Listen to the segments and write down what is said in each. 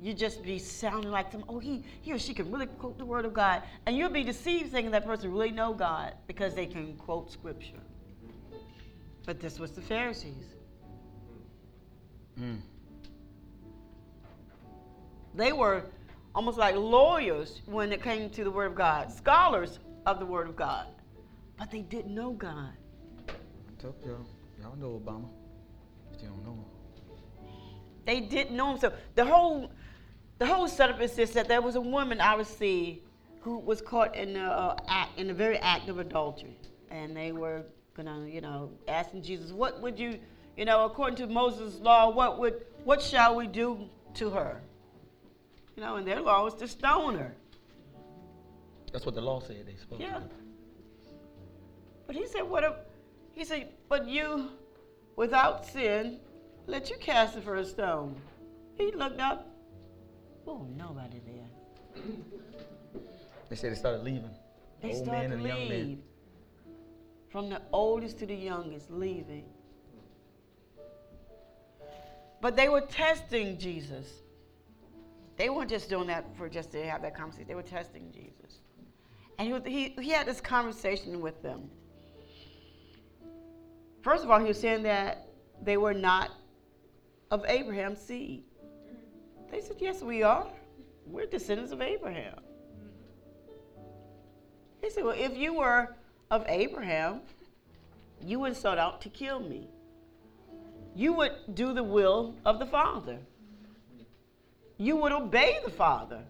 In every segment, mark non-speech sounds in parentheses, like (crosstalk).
you just be sounding like them. oh, he, he or she can really quote the word of God. And you'll be deceived thinking that person really know God because they can quote scripture. But this was the Pharisees. Mm. They were almost like lawyers when it came to the Word of God, scholars of the Word of God. But they didn't know God. Told y'all. Y'all know Obama. But you don't know him. They didn't know him. So the whole the whole setup is this that there was a woman I would see who was caught in the uh, act in the very act of adultery. And they were gonna, you know, asking Jesus, what would you, you know, according to Moses' law, what would what shall we do to her? You know, and their law was to stone her. That's what the law said they supposed Yeah. to. But he said, what if, he said, but you, without sin, let you cast the first stone. He looked up. Oh, nobody there. They said they started leaving. They Old started man and to young man. leave. From the oldest to the youngest, leaving. But they were testing Jesus. They weren't just doing that for just to have that conversation. They were testing Jesus. And he, was, he, he had this conversation with them. First of all, he was saying that they were not of Abraham's seed. They said, Yes, we are. We're descendants of Abraham. He said, Well, if you were of Abraham, you would sought out to kill me. You would do the will of the Father. You would obey the Father.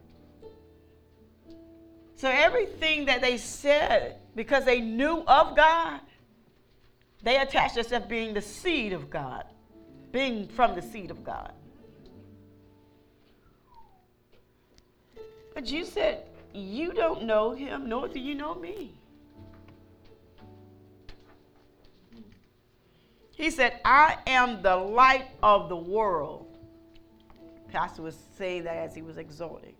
So everything that they said, because they knew of God, they attached themselves being the seed of God, being from the seed of God. But you said, You don't know him, nor do you know me. He said, I am the light of the world. Pastor was saying that as he was exhorting.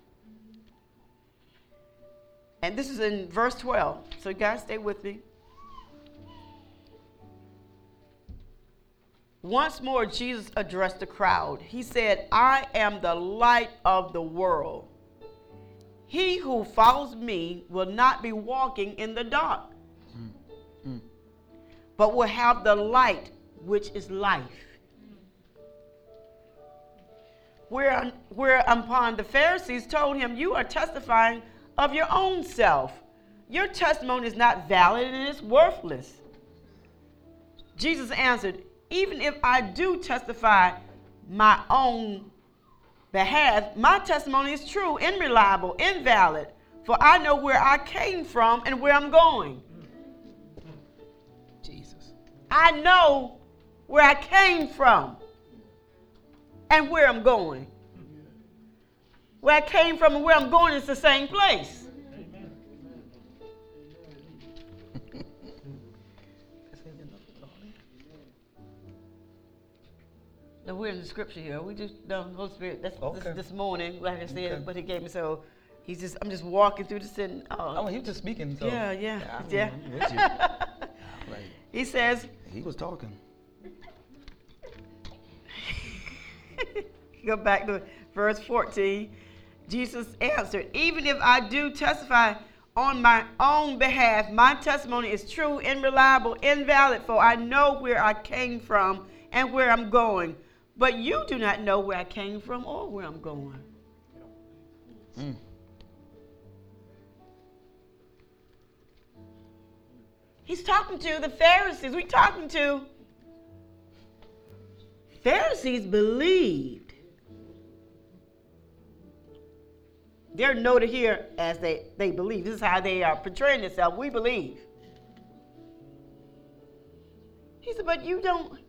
And this is in verse 12. So, guys, stay with me. Once more, Jesus addressed the crowd. He said, I am the light of the world. He who follows me will not be walking in the dark, but will have the light, which is life. Where, whereupon the Pharisees told him, You are testifying of your own self. Your testimony is not valid and it's worthless. Jesus answered, Even if I do testify my own behalf, my testimony is true, unreliable, invalid, for I know where I came from and where I'm going. Jesus. I know where I came from and where I'm going. Where I came from and where I'm going is the same place. We're in the scripture here. We just no Holy Spirit. That's Okay. this, this morning, like I said, Okay. what He gave me. So He's just I'm just walking through this and Oh, oh, he was just speaking. So. yeah, yeah, yeah. I'm with you. (laughs) Like, he says, he was talking. (laughs) Go back to verse 14. Jesus answered, Even if I do testify on my own behalf, my testimony is true, unreliable, invalid, for I know where I came from and where I'm going. But you do not know where I came from or where I'm going. Mm. He's talking to the Pharisees. We're talking to Pharisees believed. They're noted here as they, they believe. This is how they are portraying themselves. We believe. He said, but you don't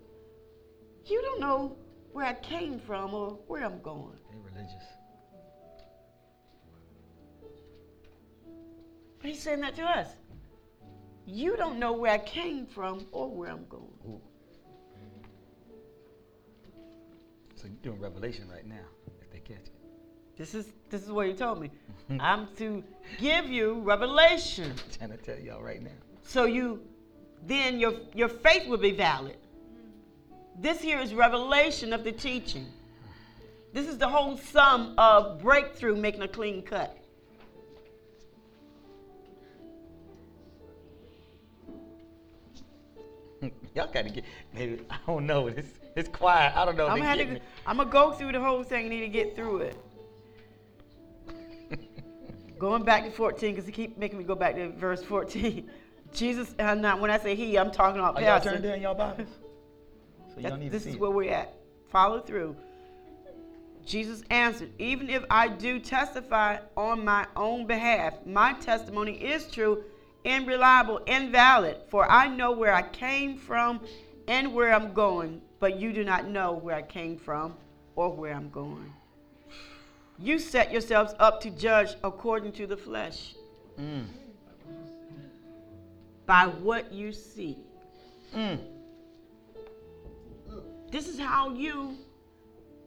you don't know where I came from or where I'm going. They religious. But he's saying that to us. You don't know where I came from or where I'm going. Ooh. So you're doing revelation right now, if they catch it. This is this is what you told me. (laughs) I'm to give you revelation. trying to tell y'all right now. So you then your your faith will be valid. This here is revelation of the teaching. This is the whole sum of breakthrough making a clean cut. (laughs) Y'all gotta get. Maybe I don't know. It's it's quiet. I don't know. I'm gonna, to. I'm gonna go through the whole thing. I need to get through it. (laughs) Going back to 14, because he keep making me go back to verse 14. (laughs) Jesus, and not when I say he, I'm talking about Are y'all pastor. turned in y'all Bibles? So y'all That's- need this is see. where we're at. Follow through. Jesus answered, Even if I do testify on my own behalf, my testimony is true and reliable and valid, for I know where I came from and where I'm going, but you do not know where I came from or where I'm going. You set yourselves up to judge according to the flesh Mm. by what you see. Mm. This is how you,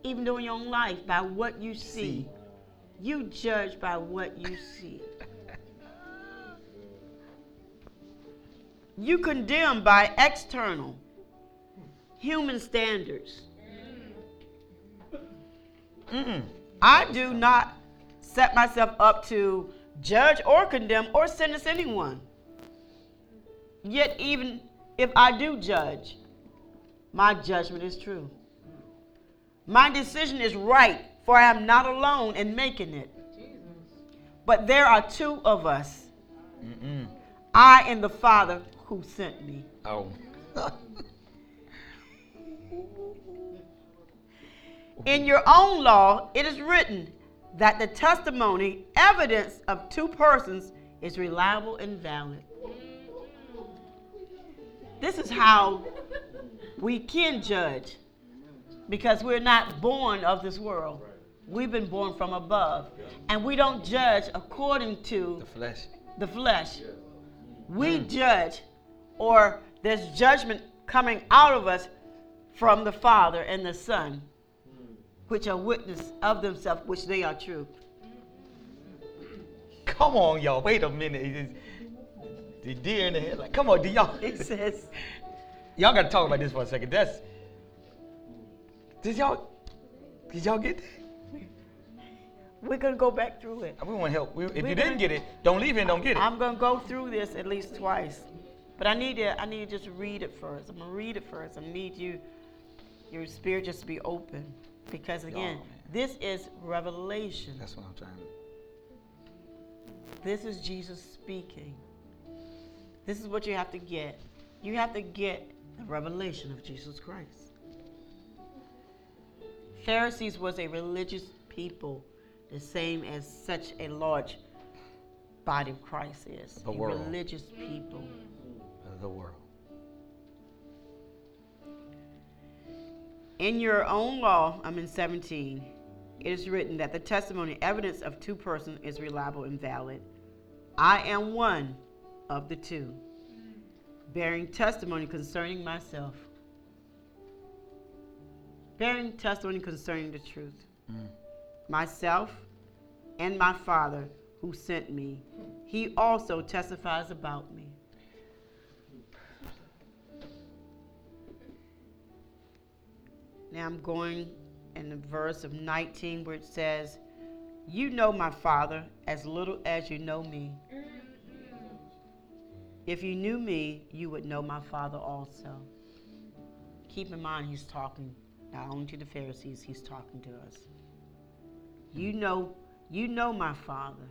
even though in your own life, by what you see, See. you judge by what you see. You condemn by external human standards. Mm. I do not set myself up to judge or condemn or sentence anyone. Yet, even if I do judge, my judgment is true. My decision is right, for I am not alone in making it. But there are two of us Mm-mm. I and the Father who sent me. Oh. (laughs) In your own law, it is written that the testimony, evidence of two persons, is reliable and valid. This is how we can judge because we're not born of this world. We've been born from above. And we don't judge according to the flesh. the flesh. We judge, or there's judgment coming out of us from the Father and the Son, which are witness of themselves, which they are true. Come on, y'all. Wait a minute. The deer in the head. Like, come on, do y'all? It says, Y'all gotta talk about this for a second. That's. Did y'all? Did y'all get that? we're to go back through it. We want to help. We, if We're you didn't get it, don't leave and don't get it. I'm going to go through this at least twice. But I need to I need to just read it first. I'm going to read it first. I need you your spirit just to be open because again, this is revelation. That's what I'm trying to. This is Jesus speaking. This is what you have to get. You have to get the revelation of Jesus Christ. Pharisees was a religious people, the same as such a large body of Christ is. The a world. religious people. The world. In your own law, I'm in 17, it is written that the testimony, evidence of two persons is reliable and valid. I am one of the two, bearing testimony concerning myself, bearing testimony concerning the truth. Mm. Myself and my Father who sent me, he also testifies about me. Now I'm going in the verse of 19 where it says, You know my Father as little as you know me. If you knew me, you would know my Father also. Keep in mind, he's talking not only to the Pharisees, he's talking to us. You know, you know my Father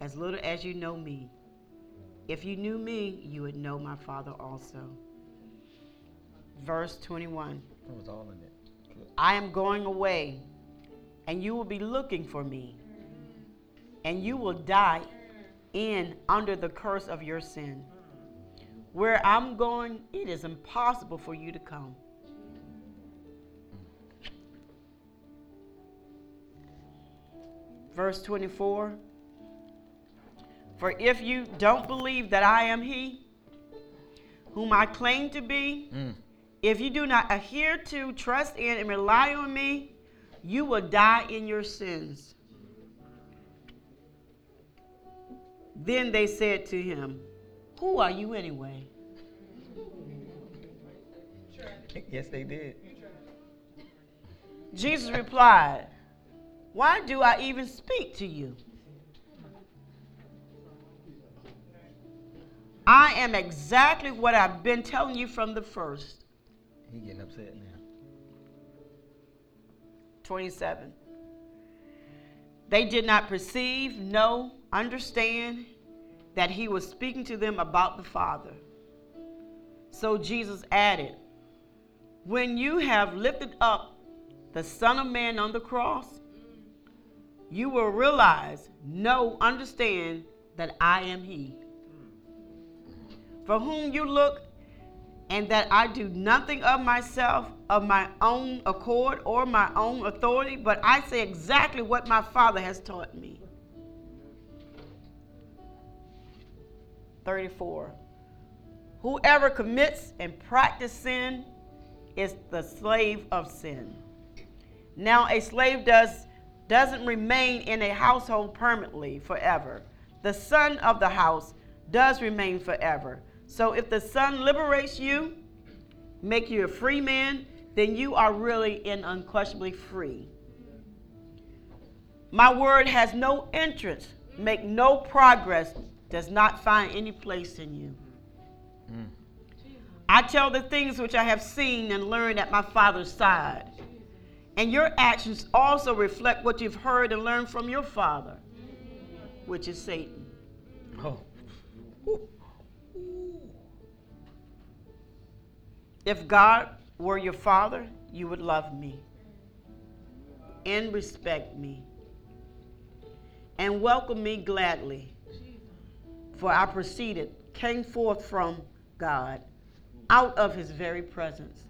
as little as you know me. If you knew me, you would know my Father also. Verse 21 That was all in it. I am going away, and you will be looking for me, and you will die in under the curse of your sin. Where I'm going, it is impossible for you to come. Verse 24 For if you don't believe that I am He, whom I claim to be, Mm. if you do not adhere to, trust in, and rely on me, you will die in your sins. Then they said to him, Who are you anyway? Yes, they did. Jesus replied, Why do I even speak to you? I am exactly what I've been telling you from the first. He getting upset now. 27. They did not perceive, know, understand that he was speaking to them about the Father. So Jesus added, When you have lifted up the Son of Man on the cross, you will realize, know, understand that I am he. For whom you look, and that I do nothing of myself, of my own accord or my own authority, but I say exactly what my Father has taught me. 34. Whoever commits and practices sin is the slave of sin. Now a slave does doesn't remain in a household permanently forever. The son of the house does remain forever. So if the son liberates you, make you a free man, then you are really and unquestionably free. My word has no entrance, make no progress, does not find any place in you. Mm. I tell the things which I have seen and learned at my Father's side. And your actions also reflect what you've heard and learned from your Father, which is Satan. Oh. If God were your Father, you would love me and respect me and welcome me gladly. For I proceeded, came forth from God, out of his very presence.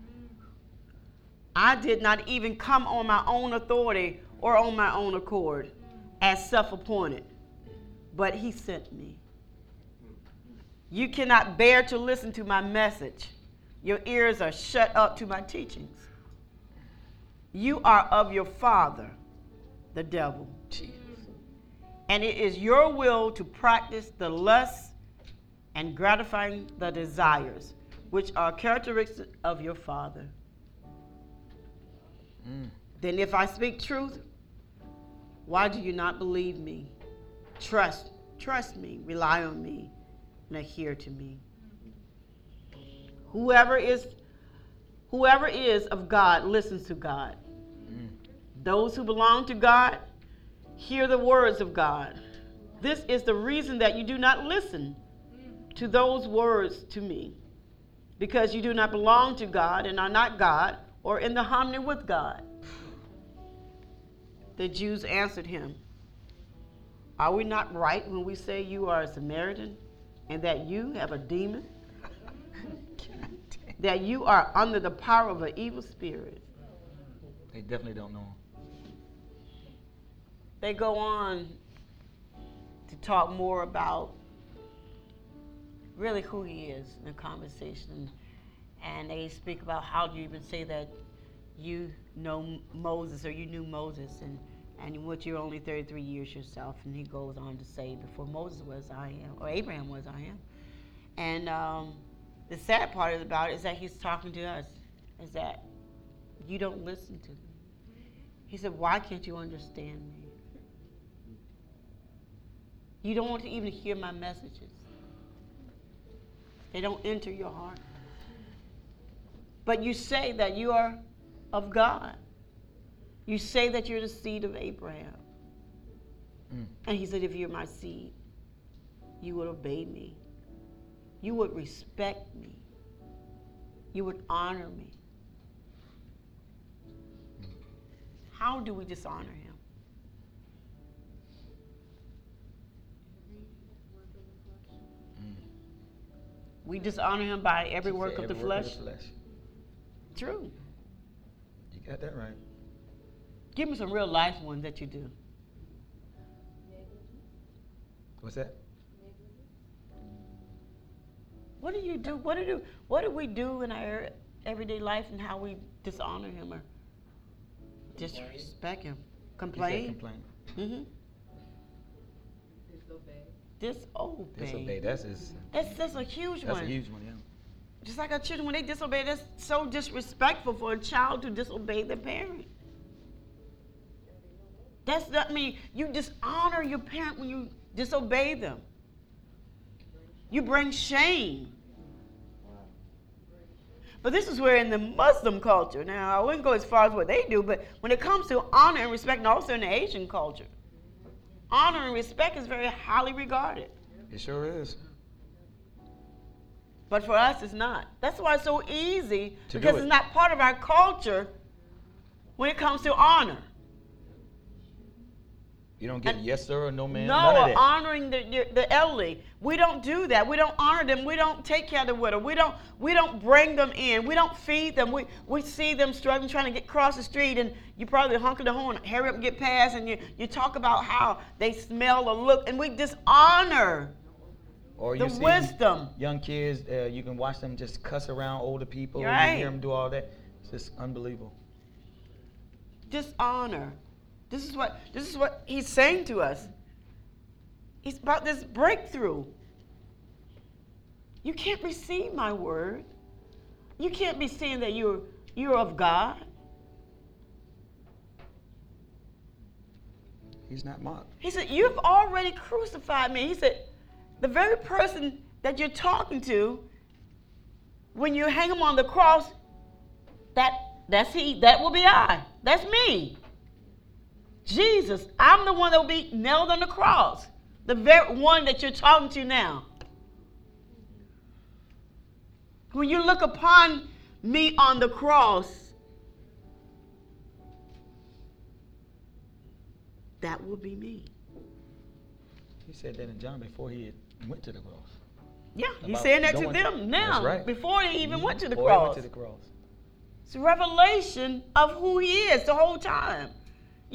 I did not even come on my own authority or on my own accord as self appointed, but he sent me. You cannot bear to listen to my message. Your ears are shut up to my teachings. You are of your father, the devil. Jesus. And it is your will to practice the lusts and gratifying the desires, which are characteristics of your father. Mm. Then, if I speak truth, why do you not believe me? Trust, trust me, rely on me, and adhere to me. Whoever is whoever is of God listens to God. Mm. Those who belong to God hear the words of God. This is the reason that you do not listen to those words to me, because you do not belong to God and are not God or in the harmony with God. The Jews answered him, Are we not right when we say you are a Samaritan and that you have a demon? (laughs) that you are under the power of an evil spirit? They definitely don't know him. They go on to talk more about really who he is in the conversation. And they speak about how do you even say that you know Moses or you knew Moses and, and what you're only 33 years yourself. And he goes on to say, before Moses was, I am, or Abraham was, I am. And um, the sad part about it is that he's talking to us, is that you don't listen to me. He said, Why can't you understand me? You don't want to even hear my messages. They don't enter your heart. But you say that you are of God. You say that you're the seed of Abraham. Mm. And he said, if you're my seed, you would obey me. You would respect me. You would honor me. How do we dishonor him? We dishonor him by every She work said of the work flesh. of the flesh. True. You got that right. Give me some real life ones that you do. What's that? What do you do? What do you, what do we do in our everyday life and how we dishonor him or disrespect him? Complain? complain. Mm-hmm. Disobey. Disobey. That's his, That's that's a huge that's one. a huge one, yeah. Just like our children, when they disobey, that's so disrespectful for a child to disobey their parent. That's not mean you dishonor your parent when you disobey them. You bring shame. But this is where in the Muslim culture, now I wouldn't go as far as what they do, but when it comes to honor and respect, and also in the Asian culture, honor and respect is very highly regarded. It sure is. But for us, it's not. That's why it's so easy To because it. it's not part of our culture when it comes to honor. You don't get And- yes sir or no ma'am. no, None of that. honoring the, the elderly. We don't do that. We don't honor them. We don't take care of the widow. We don't we don't bring them in. We don't feed them. We we see them struggling trying to get across the street, and you probably honk the horn, hurry up and get past, and you you talk about how they smell or look, and we dishonor Or the see wisdom. young kids, uh, you can watch them just cuss around older people. You Right. hear them do all that. It's just unbelievable. dishonor. This is what this is what he's saying to us. He's about this breakthrough. You can't receive my word. You can't be saying that you're you're of God. He's not mocked. He said, You've already crucified me. He said, The very person that you're talking to, when you hang him on the cross, that that's he, that will be I. That's me. Jesus, I'm the one that will be nailed on the cross. The very one that you're talking to now. When you look upon me on the cross, that will be me. He said that in John before he went to the cross. Yeah, he's saying that to them now, right. before they even mm-hmm. went to the Before he cross. went to the cross. It's a revelation of who he is the whole time.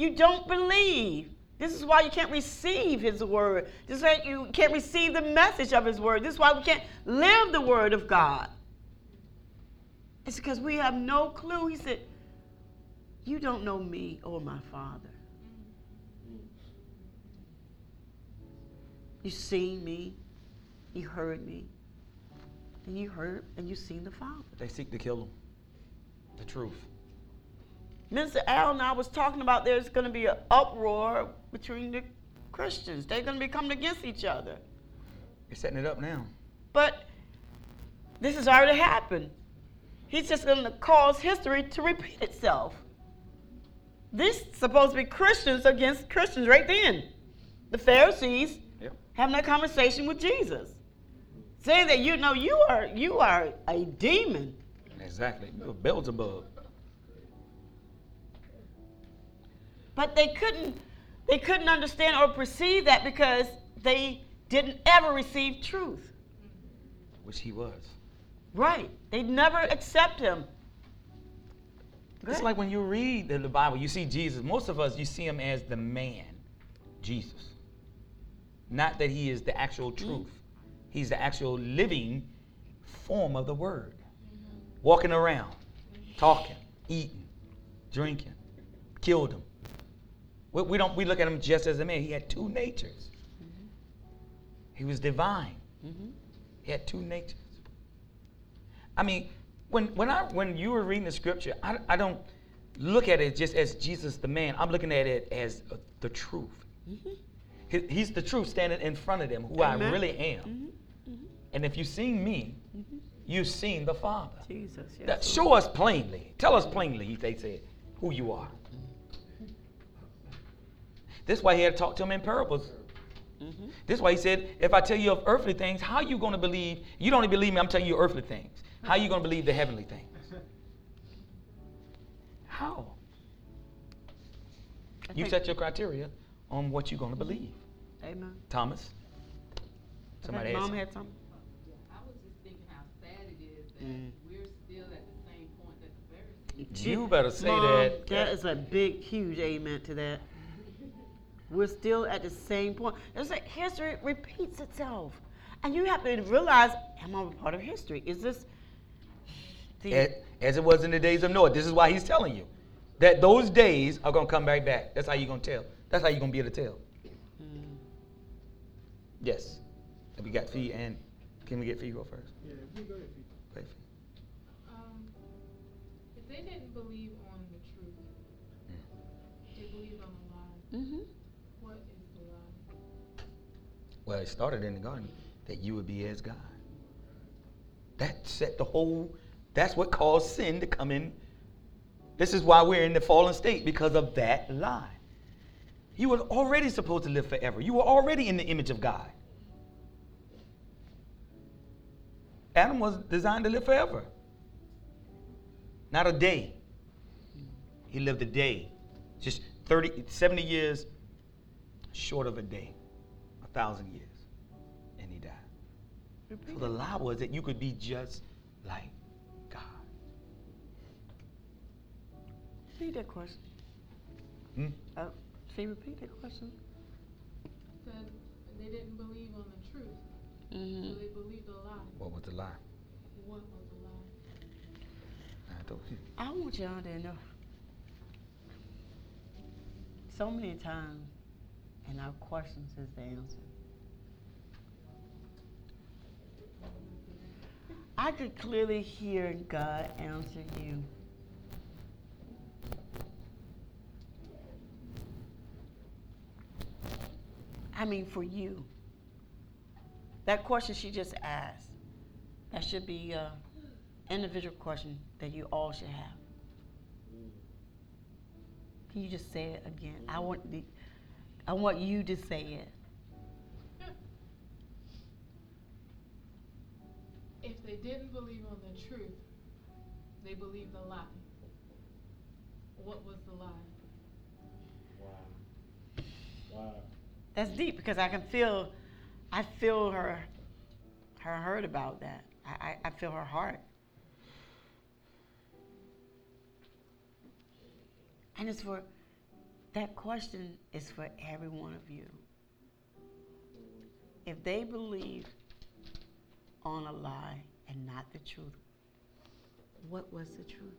You don't believe. This is why you can't receive his word. This is why you can't receive the message of his word. This is why we can't live the word of God. It's because we have no clue. He said, You don't know me or my Father. You seen me, you heard me, and you heard and you seen the Father. They seek to kill him. The truth. Minister Al and I was talking about there's going to be an uproar between the Christians. They're going to be coming against each other. They're setting it up now. But this has already happened. He's just going to cause history to repeat itself. This supposed to be Christians against Christians right then. The Pharisees Yep. having that conversation with Jesus, saying that you know you are you are a demon. Exactly. Beelzebub. But they couldn't they couldn't understand or perceive that because they didn't ever receive truth. Which he was. Right. They'd never accept him. Go It's ahead. like when you read the, the Bible, you see Jesus. Most of us, you see him as the man, Jesus. Not that he is the actual mm. truth. He's the actual living form of the word. Walking around, talking, eating, drinking. Killed him. We, we don't we look at him just as a man. He had two natures. Mm-hmm. He was divine. Mhm. He had two natures. I mean, when when I when you were reading the scripture, I, I don't look at it just as Jesus the man. I'm looking at it as uh, the truth. Mm-hmm. He- he's the truth standing in front of them, who I really am. Mm-hmm. And if you've seen me, you've seen the Father. Jesus, yes. That- show us plainly. Tell us plainly, they said, who you are. This is why he had to talk to him in parables. Mhm. This is why he said, if I tell you of earthly things, how are you going to believe? You don't even believe me, I'm telling you earthly things. How are you going to believe the heavenly things? How? I You set your criteria on what you're going to believe. Amen. Thomas? Somebody asked. Mom had something? I was just thinking how sad it is that Mm. we're still at the same point that the Pharisees. You better say Mom, that. That is a big, huge amen to that. We're still at the same point. It's like history repeats itself. And you have to realize, am I a part of history? Is this the As, as it was in the days of Noah. This is why he's telling you that those days are going to come right back. That's how you're going to tell. That's how you're going to be able to tell. Mm. Yes. And we got Fee and can we get Fee go first? Yeah, we go ahead. Fee. Um, if they didn't believe on the truth, they believed on a lie. Mm-hmm. Well, it started in the garden that you would be as God. That set the whole, that's what caused sin to come in. This is why we're in the fallen state because of that lie. You were already supposed to live forever. You were already in the image of God. Adam was designed to live forever, not a day. He lived a day, just 30, 70 years short of a day, a thousand years, and he died. So the lie was that you could be just like God. Repeat that question. Hmm? Uh, can repeat that question? Said they didn't believe on the truth, so Mm-hmm. they believed a lie. What was the lie? What was the lie? I told you. I want y'all to know. So many times, and our questions is the answer. I could clearly hear God answer you. I mean, for you. That question she just asked, that should be an individual question that you all should have. Can you just say it again? I want the, I want you to say it. (laughs) If they didn't believe on the truth, they believed a lie. What was the lie? Wow. Wow. That's deep because I can feel, I feel her, her hurt about that. I, I, I feel her heart. And it's for, that question is for every one of you. If they believe on a lie and not the truth, what was the truth?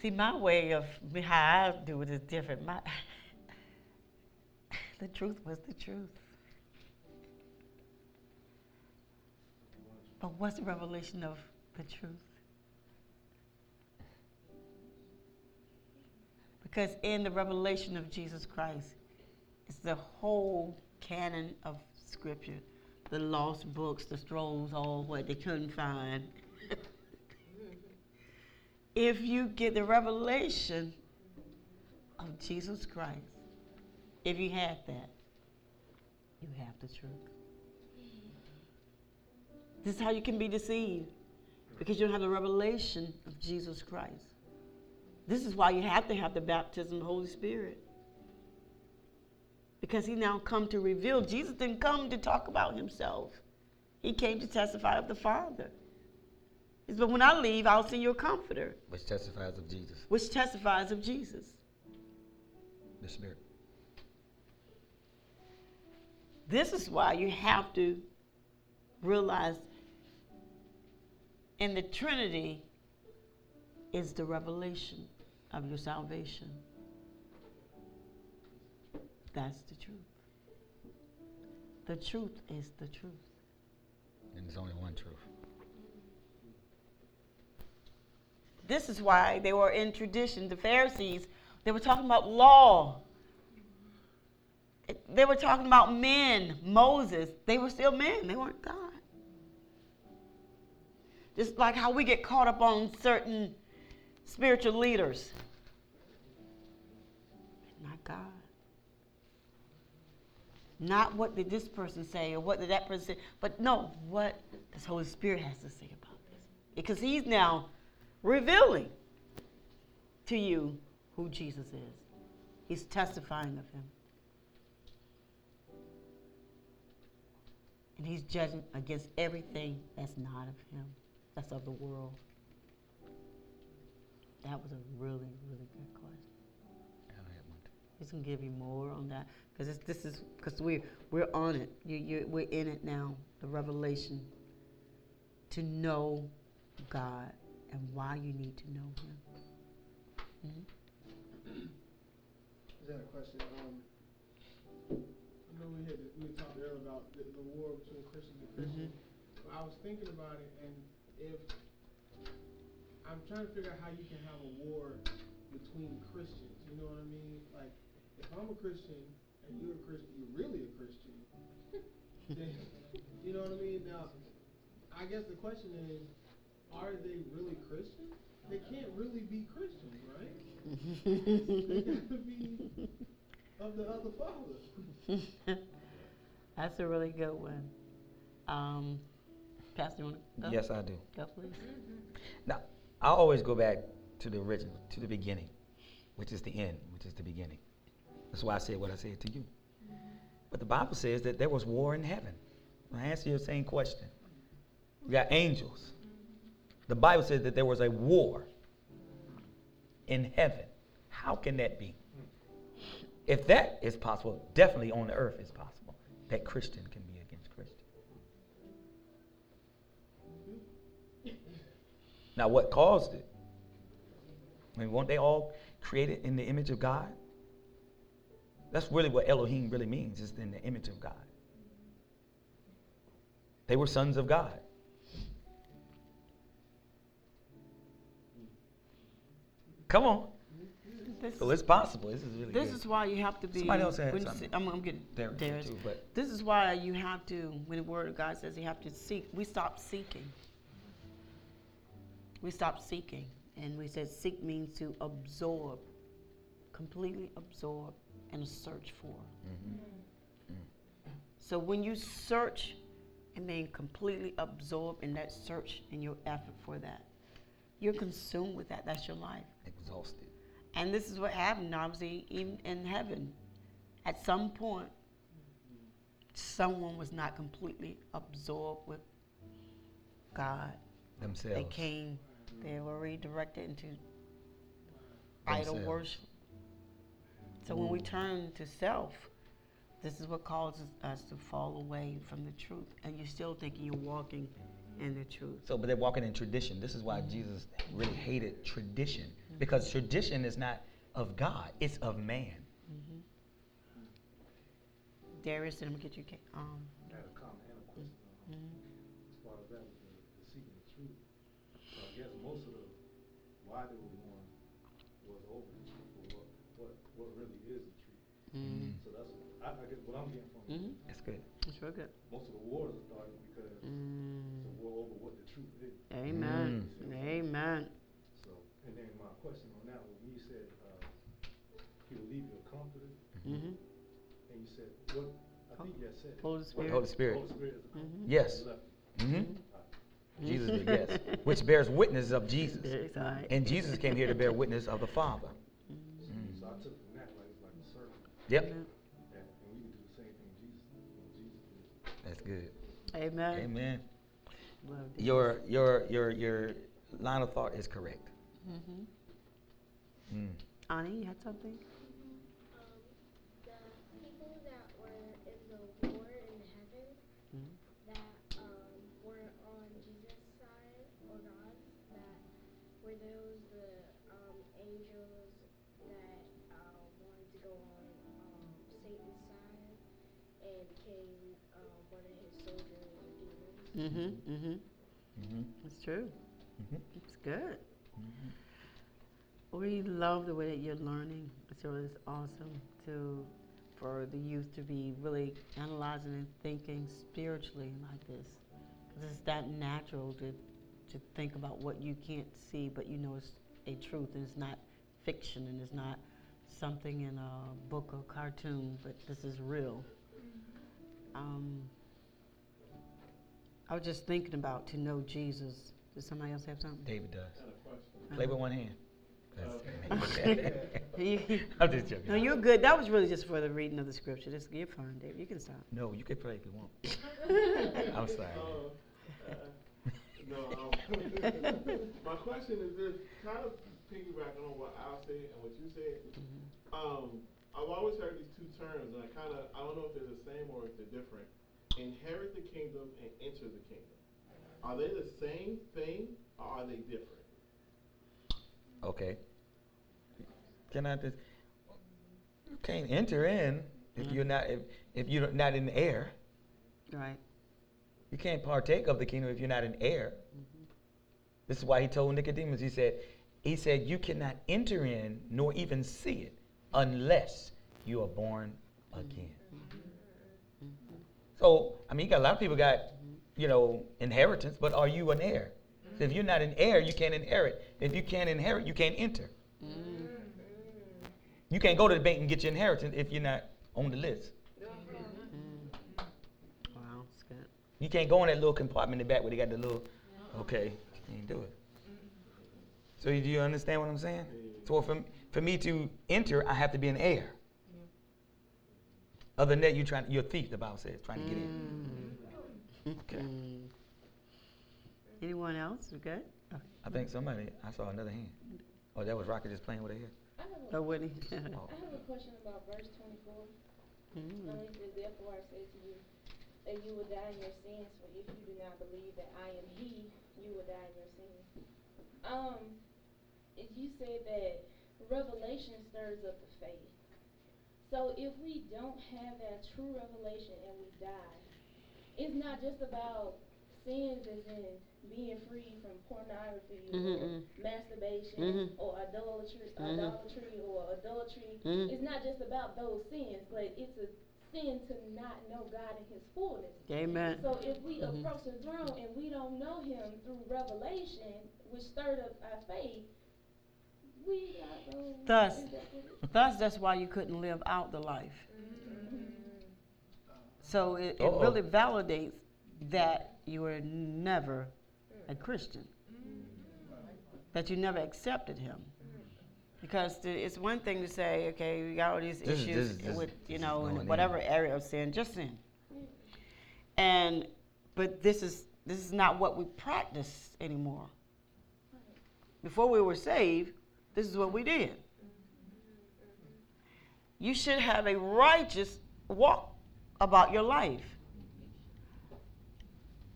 See, my way of how I do it is different. My, (laughs) the truth was the truth. But what's the revelation of the truth? Because in the revelation of Jesus Christ, it's the whole canon of Scripture, the lost books, the scrolls, all what they couldn't find. (laughs) if you get the revelation of Jesus Christ, if you have that, you have the truth. This is how you can be deceived because you don't have the revelation of Jesus Christ. This is why you have to have the baptism of the Holy Spirit. Because he now come to reveal. Jesus didn't come to talk about himself. He came to testify of the Father. He said, But when I leave, I'll send you a comforter, Which testifies of Jesus, which testifies of Jesus. the Spirit. This is why you have to realize in the Trinity is the revelation of your salvation. That's the truth. The truth is the truth. And there's only one truth. This is why they were in tradition. The Pharisees, they were talking about law. They were talking about men, Moses. They were still men, they weren't God. Just like how we get caught up on certain spiritual leaders. Not God. Not what did this person say or what did that person say, but no, what does Holy Spirit has to say about this? Because He's now revealing to you who Jesus is. He's testifying of Him. And He's judging against everything that's not of Him, that's of the world. That was a really, really good question. I don't have one. He's gonna give you more on that because this is because we're we're on it. You, you, we're in it now. The revelation to know God and why you need to know Him. Mhm. Is that a question? Um, I know we had we talked earlier about the, the war between Christians and Christians. But I was thinking about it, and if I'm trying to figure out how you can have a war between Christians. You know what I mean? Like, if I'm a Christian and you're a Christian, you're really a Christian. (laughs) then, you know what I mean? Now, I guess the question is, are they really Christian? They can't really be Christians, right? they (laughs) got to be of the other father. (laughs) That's a really good one. Um, Pastor, you want to go? Yes, I do. Go, please. Mm-hmm. Now, I always go back to the original, to the beginning, which is the end, which is the beginning. That's why I said what I said to you. Mm-hmm. But the Bible says that there was war in heaven. I answer your same question. We got angels. The Bible says that there was a war in heaven. How can that be? If that is possible, definitely on the earth is possible. That Christian can be Now, what caused it? I mean, weren't they all created in the image of God? That's really what Elohim really means, is in the image of God. They were sons of God. Come on. This, So it's possible. This is really this good. is why you have to be. Somebody else had something. I'm, I'm getting There- too, but- This is why you have to, when the Word of God says you have to seek, we stop seeking. We stopped seeking. And we said seek means to absorb, completely absorb and search for. Mm-hmm. So when you search and then completely absorb in that search and your effort for that, you're consumed with that. That's your life. Exhausted. And this is what happened, obviously, even in heaven. At some point, someone was not completely absorbed with God. Themselves. They came, they were redirected into idol Themselves. worship. So when we turn to self, this is what causes us to fall away from the truth. And you're still thinking you're walking in the truth. So, but they're walking in tradition. This is why Jesus really hated tradition. Because tradition is not of God, it's of man. Darius, and I'm gonna get you. Um, I had a comment and a question uh, mhm. as far as that with the, the seeking the truth. So I guess most of the why they were going was over the what what what really is the truth. Mm. So that's I, I guess what I'm getting from it. Mhm. That's good. That's real good. Most of the wars are started because it's Mm. a war over what the truth is. Amen. Amen. So and then my question on that was when you said uh, he will leave you a comforter hmm and you said what I think you said. Holy Spirit. Holy Spirit. Holy Spirit is a comforter. Mhm. Yes. He left hmm you. Alright. Jesus did, yes. (laughs) (laughs) Which bears witness of Jesus. It's all right. And Jesus came here to bear witness of the Father. So I took from that like it's like a circle. Yep. Amen. And, and we can do the same thing Jesus, Jesus did. That's good. Amen. Amen. Love this. Your your your your line of thought is correct. Mhm. Mm. Ani, you had something? Demons. Mm-hmm. Mm-hmm. hmm It's true. Mhm. It's good. We love the way that you're learning. It's really it's awesome to for the youth to be really analyzing and thinking spiritually like this. Because it's that natural to to think about what you can't see, but you know it's a truth and it's not fiction and it's not something in a book or cartoon, but this is real. Um, I was just thinking about to know Jesus. Does somebody else have something? David does. I had a question. Play with one hand. You- (laughs) I'm just joking. no, you're good. That was really just for the reading of the scripture. Just, you're fine, David. You can stop. No, you can play if you want. (laughs) I'm sorry. Uh, uh, no, um, (laughs) my question is this, kind of piggybacking on what Al said and what you said. Um, I've always heard these two terms, and I kind of, I don't know if they're the same or if they're different. Inherit the kingdom and enter the kingdom. Are they the same thing or are they different? Okay. Can I just? You can't enter in if you're not if, if you're not in the air. Right. You can't partake of the kingdom if you're not an heir. This is why he told Nicodemus, he said, he said, you cannot enter in nor even see it unless you are born again. So, I mean, you got a lot of people got, you know, inheritance, but are you an heir? So if you're not an heir, you can't inherit. If you can't inherit, you can't enter. You can't go to the bank and get your inheritance if you're not on the list. Wow, that's good. You can't go in that little compartment in the back where they got the little, okay, can't do it. So do you understand what I'm saying? So for, for me to enter, I have to be an heir. Other than that, you're trying, you're a thief, the Bible says, trying to get in. Okay. Mm. Anyone else? We good? Oh, I think somebody, I saw another hand. Oh, that was Rocket just playing with her hair. I have, a, Oh, Whitney. (laughs) I have a question about verse 24. Mm. Um, it says, Therefore I say to you, that you will die in your sins, for if you do not believe that I am He, you will die in your sins. Um, if you said that revelation stirs up the faith. So if we don't have that true revelation and we die, it's not just about sins as in being free from pornography Mhm, or mhm. masturbation Mhm. or idolatry, idolatry or adultery. Mhm. It's not just about those sins, but it's a sin to not know God in His fullness. Amen. So if we approach the throne and we don't know Him through revelation, which stirred up our faith, we not going. Thus- Thus, that's why you couldn't live out the life. So it, it really validates that you were never a Christian, that you never accepted Him. Because the, it's one thing to say, okay, we got all these This is- issues this is- this with, you this know, in going whatever area of sin, just sin. And, but this is this is not what we practice anymore. Before we were saved, this is what we did. You should have a righteous walk about your life.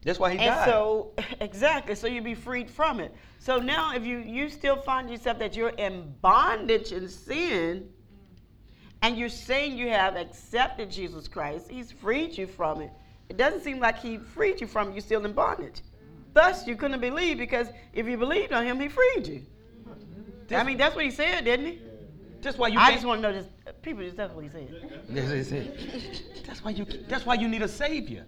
That's why he And died. so, (laughs) exactly, so you'd be freed from it. So now, if you, you still find yourself that you're in bondage in sin, and you're saying you have accepted Jesus Christ, He's freed you from it. It doesn't seem like He freed you from it, you're still in bondage. Thus, you couldn't believe because if you believed on Him, He freed you. I mean, that's what He said, didn't He? that's why you I just want to know this. People just, that's what He said. That's, what he said. that's why you. That's why you need a savior.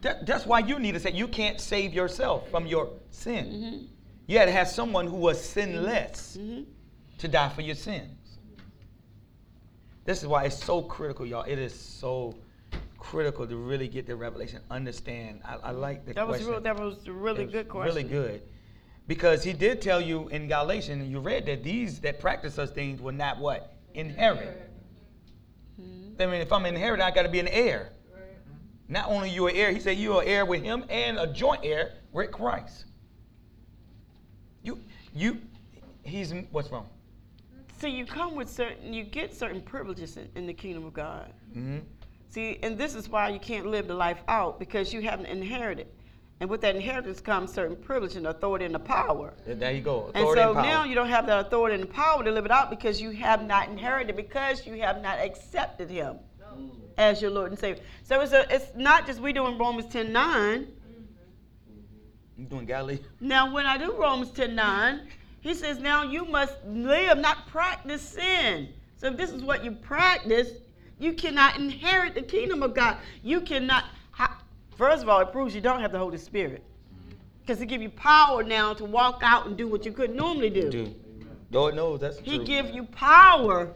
That, that's why you need a savior. You can't save yourself from your sin. Mm-hmm. You had to have someone who was sinless Mhm. to die for your sins. This is why it's so critical, y'all. It is so critical to really get the revelation, understand. I, I like the That was, real, that was a really It good question. Really good. Because he did tell you in Galatians, and you read that these that practice such things will not what? Inherit. Mm-hmm. I mean, if I'm inherit, I got to be an heir. Not only you an heir, he said you are heir with him and a joint heir with Christ. You, you, he's what's wrong? See, you come with certain, you get certain privileges in, in the kingdom of God. hmm See, and this is why you can't live the life out because you haven't inherited. And with that inheritance comes certain privilege and authority and the power. There you go. And so and now you don't have the authority and the power to live it out because you have not inherited, because you have not accepted Him mm. as your Lord and Savior. So it's, a, it's not just we doing Romans 10 9. you doing Galilee? Now, when I do Romans 10 9, he says, Now you must live, not practice sin. So if this is what you practice, you cannot inherit the kingdom of God. You cannot. First of all, it proves you don't have the Holy Spirit. Because he give you power now to walk out and do what you couldn't normally do. Do. Lord knows that's true. He true. give you power.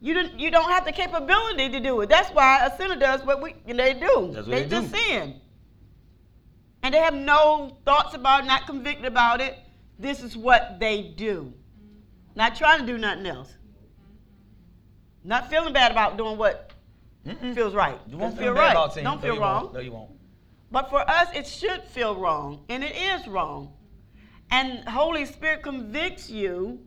You don't, you don't have the capability to do it. That's why a sinner does what we they do. That's what they they just do. sin. And they have no thoughts about it, not convicted about it. This is what they do. Not trying to do nothing else. Not feeling bad about doing what Mm-mm. feels right. You won't feel feel right. Don't No, feel wrong. won't. No, you won't. But for us, it should feel wrong, and it is wrong. And Holy Spirit convicts you,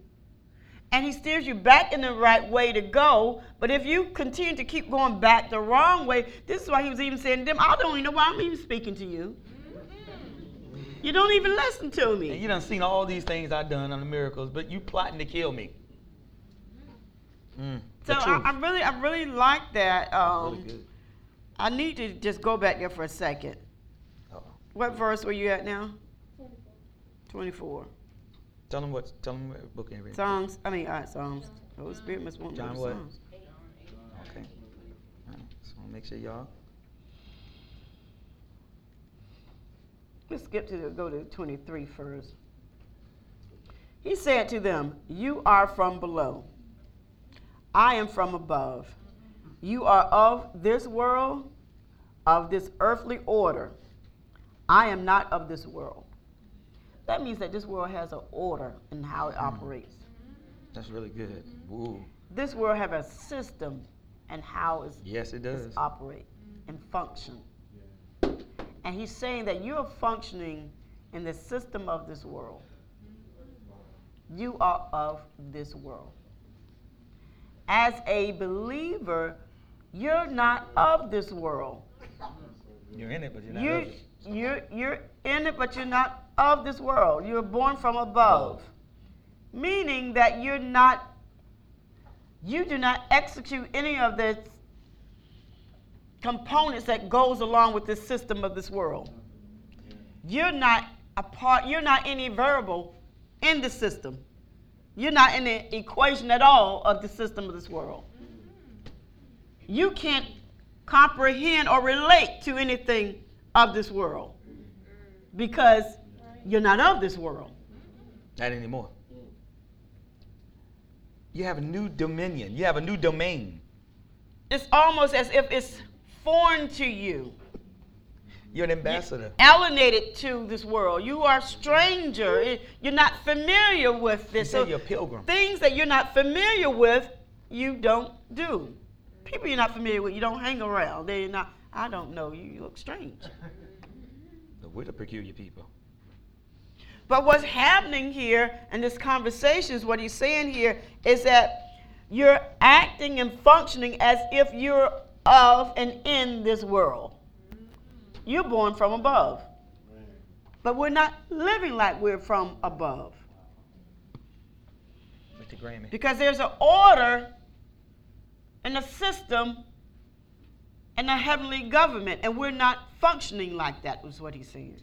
and He steers you back in the right way to go. But if you continue to keep going back the wrong way, this is why He was even saying to them, I don't even know why I'm even speaking to you. You don't even listen to And me. you done seen all these things I've done on the miracles, but you plotting to kill me. Mm, So I. I really, I really like that. Um, really good. I need to just go back there for a second. Uh-oh. What verse were you at now? 24. Tell them what. Tell them what book and read. Songs, I mean, uh, Psalms. The Holy Spirit must want John what? Psalms. Okay. All right. So make sure y'all. Let's skip to the, go to 23 first. He said to them, You are from below. I am from above. You are of this world, of this earthly order. I am not of this world. That means that this world has an order in how it mm. operates. That's really good. Woo. This world has a system and how it's Yes, it does. operate and function. And he's saying that you are functioning in the system of this world. You are of this world. As a believer, you're not of this world. You're in it, but you're not You, of it. you're, you're in it, but you're not of this world. You're born from above. Meaning that you're not, you do not execute any of the components that goes along with this system of this world. Mm-hmm. You're not a part, you're not any variable in the system. You're not in the equation at all of the system of this world. You can't comprehend or relate to anything of this world because you're not of this world. Not anymore. You have a new dominion. You have a new domain. It's almost as if it's foreign to you. You're an ambassador. alienated to this world. You are a stranger. You're not familiar with this. You say you're a pilgrim. things that you're not familiar with, you don't do. People you're not familiar with, you don't hang around. They're not. I don't know you. You look strange. We're the peculiar people. But what's happening here in this conversation is what he's saying here is that you're acting and functioning as if you're of and in this world. You're born from above. But we're not living like we're from above. Mr. Grammy. Because there's an order and a system and a heavenly government, and we're not functioning like that, was what he's saying.